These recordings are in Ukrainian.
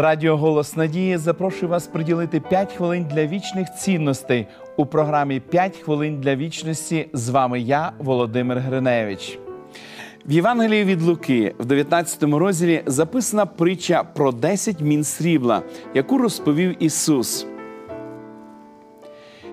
Радіо Голос Надії запрошує вас приділити 5 хвилин для вічних цінностей у програмі «5 хвилин для вічності. З вами я, Володимир Гриневич. В Євангелії від Луки в 19 розділі записана притча про 10 мін срібла, яку розповів Ісус.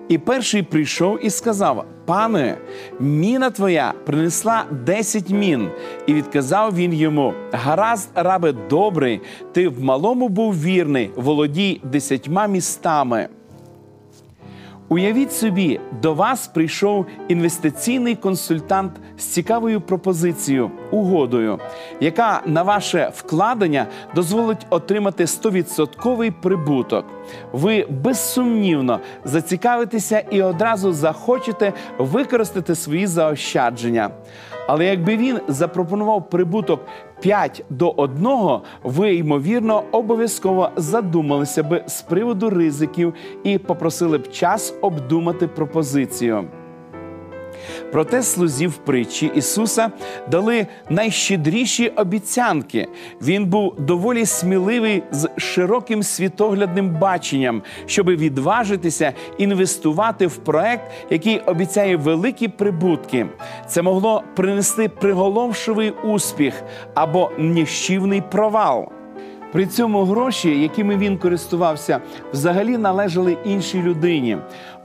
І перший прийшов і сказав: Пане, міна твоя принесла десять мін. І відказав він йому: Гаразд, рабе добрий, ти в малому був вірний, володій десятьма містами. Уявіть собі, до вас прийшов інвестиційний консультант з цікавою пропозицією, угодою, яка на ваше вкладення дозволить отримати 100% прибуток. Ви безсумнівно зацікавитеся і одразу захочете використати свої заощадження. Але якби він запропонував прибуток 5 до 1, ви ймовірно обов'язково задумалися би з приводу ризиків і попросили б час обдумати пропозицію. Проте слузів притчі Ісуса дали найщедріші обіцянки. Він був доволі сміливий з широким світоглядним баченням, щоб відважитися інвестувати в проект, який обіцяє великі прибутки. Це могло принести приголомшивий успіх або ніщівний провал. При цьому гроші, якими він користувався, взагалі належали іншій людині.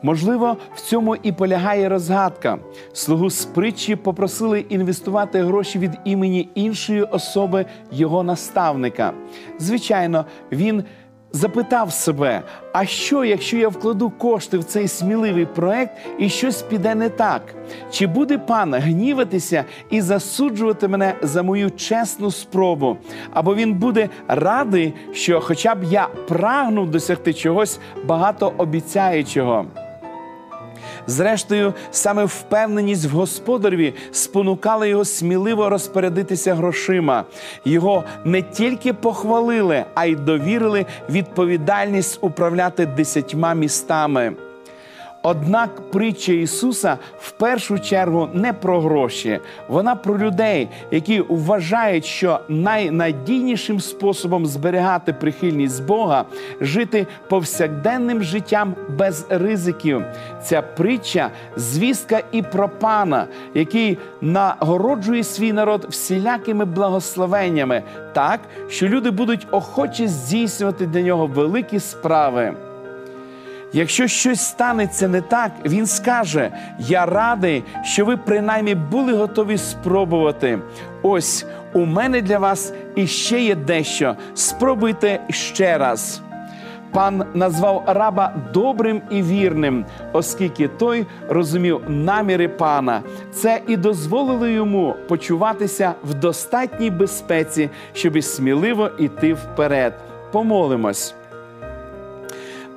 Можливо, в цьому і полягає розгадка. Слугу з притчі попросили інвестувати гроші від імені іншої особи його наставника. Звичайно, він запитав себе: а що, якщо я вкладу кошти в цей сміливий проект і щось піде не так? Чи буде пан гніватися і засуджувати мене за мою чесну спробу? Або він буде радий, що, хоча б я прагнув досягти чогось багатообіцяючого? Зрештою, саме впевненість в господареві спонукала його сміливо розпорядитися грошима. Його не тільки похвалили, а й довірили відповідальність управляти десятьма містами. Однак притча Ісуса в першу чергу не про гроші, вона про людей, які вважають, що найнадійнішим способом зберігати прихильність Бога жити повсякденним життям без ризиків. Ця притча звістка і про пана, який нагороджує свій народ всілякими благословеннями, так що люди будуть охоче здійснювати для нього великі справи. Якщо щось станеться не так, він скаже: Я радий, що ви принаймні були готові спробувати. Ось у мене для вас іще є дещо. Спробуйте ще раз. Пан назвав раба добрим і вірним, оскільки той розумів наміри пана. Це і дозволило йому почуватися в достатній безпеці, щоб сміливо йти вперед. Помолимось.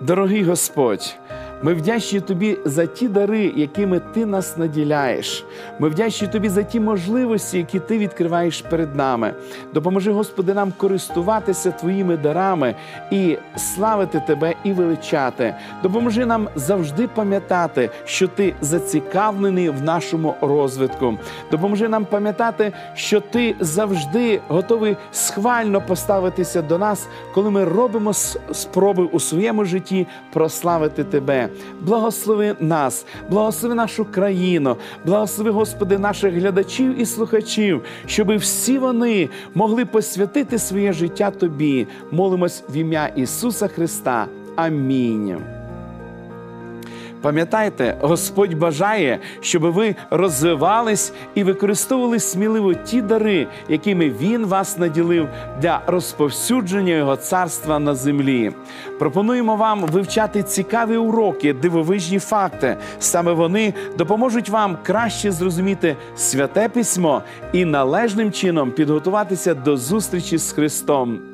Дорогий Господь, ми вдячні Тобі за ті дари, якими Ти нас наділяєш. Ми вдячні Тобі за ті можливості, які Ти відкриваєш перед нами. Допоможи, Господи, нам користуватися Твоїми дарами і славити Тебе і величати. Допоможи нам завжди пам'ятати, що Ти зацікавлений в нашому розвитку. Допоможи нам пам'ятати, що Ти завжди готовий схвально поставитися до нас, коли ми робимо спроби у своєму житті прославити Тебе благослови нас, благослови нашу країну, благослови, Господи, наших глядачів і слухачів, щоб всі вони могли посвятити своє життя Тобі. Молимось в ім'я Ісуса Христа. Амінь. Пам'ятайте, Господь бажає, щоб ви розвивались і використовували сміливо ті дари, якими Він вас наділив для розповсюдження Його царства на землі. Пропонуємо вам вивчати цікаві уроки, дивовижні факти. Саме вони допоможуть вам краще зрозуміти святе письмо і належним чином підготуватися до зустрічі з Христом.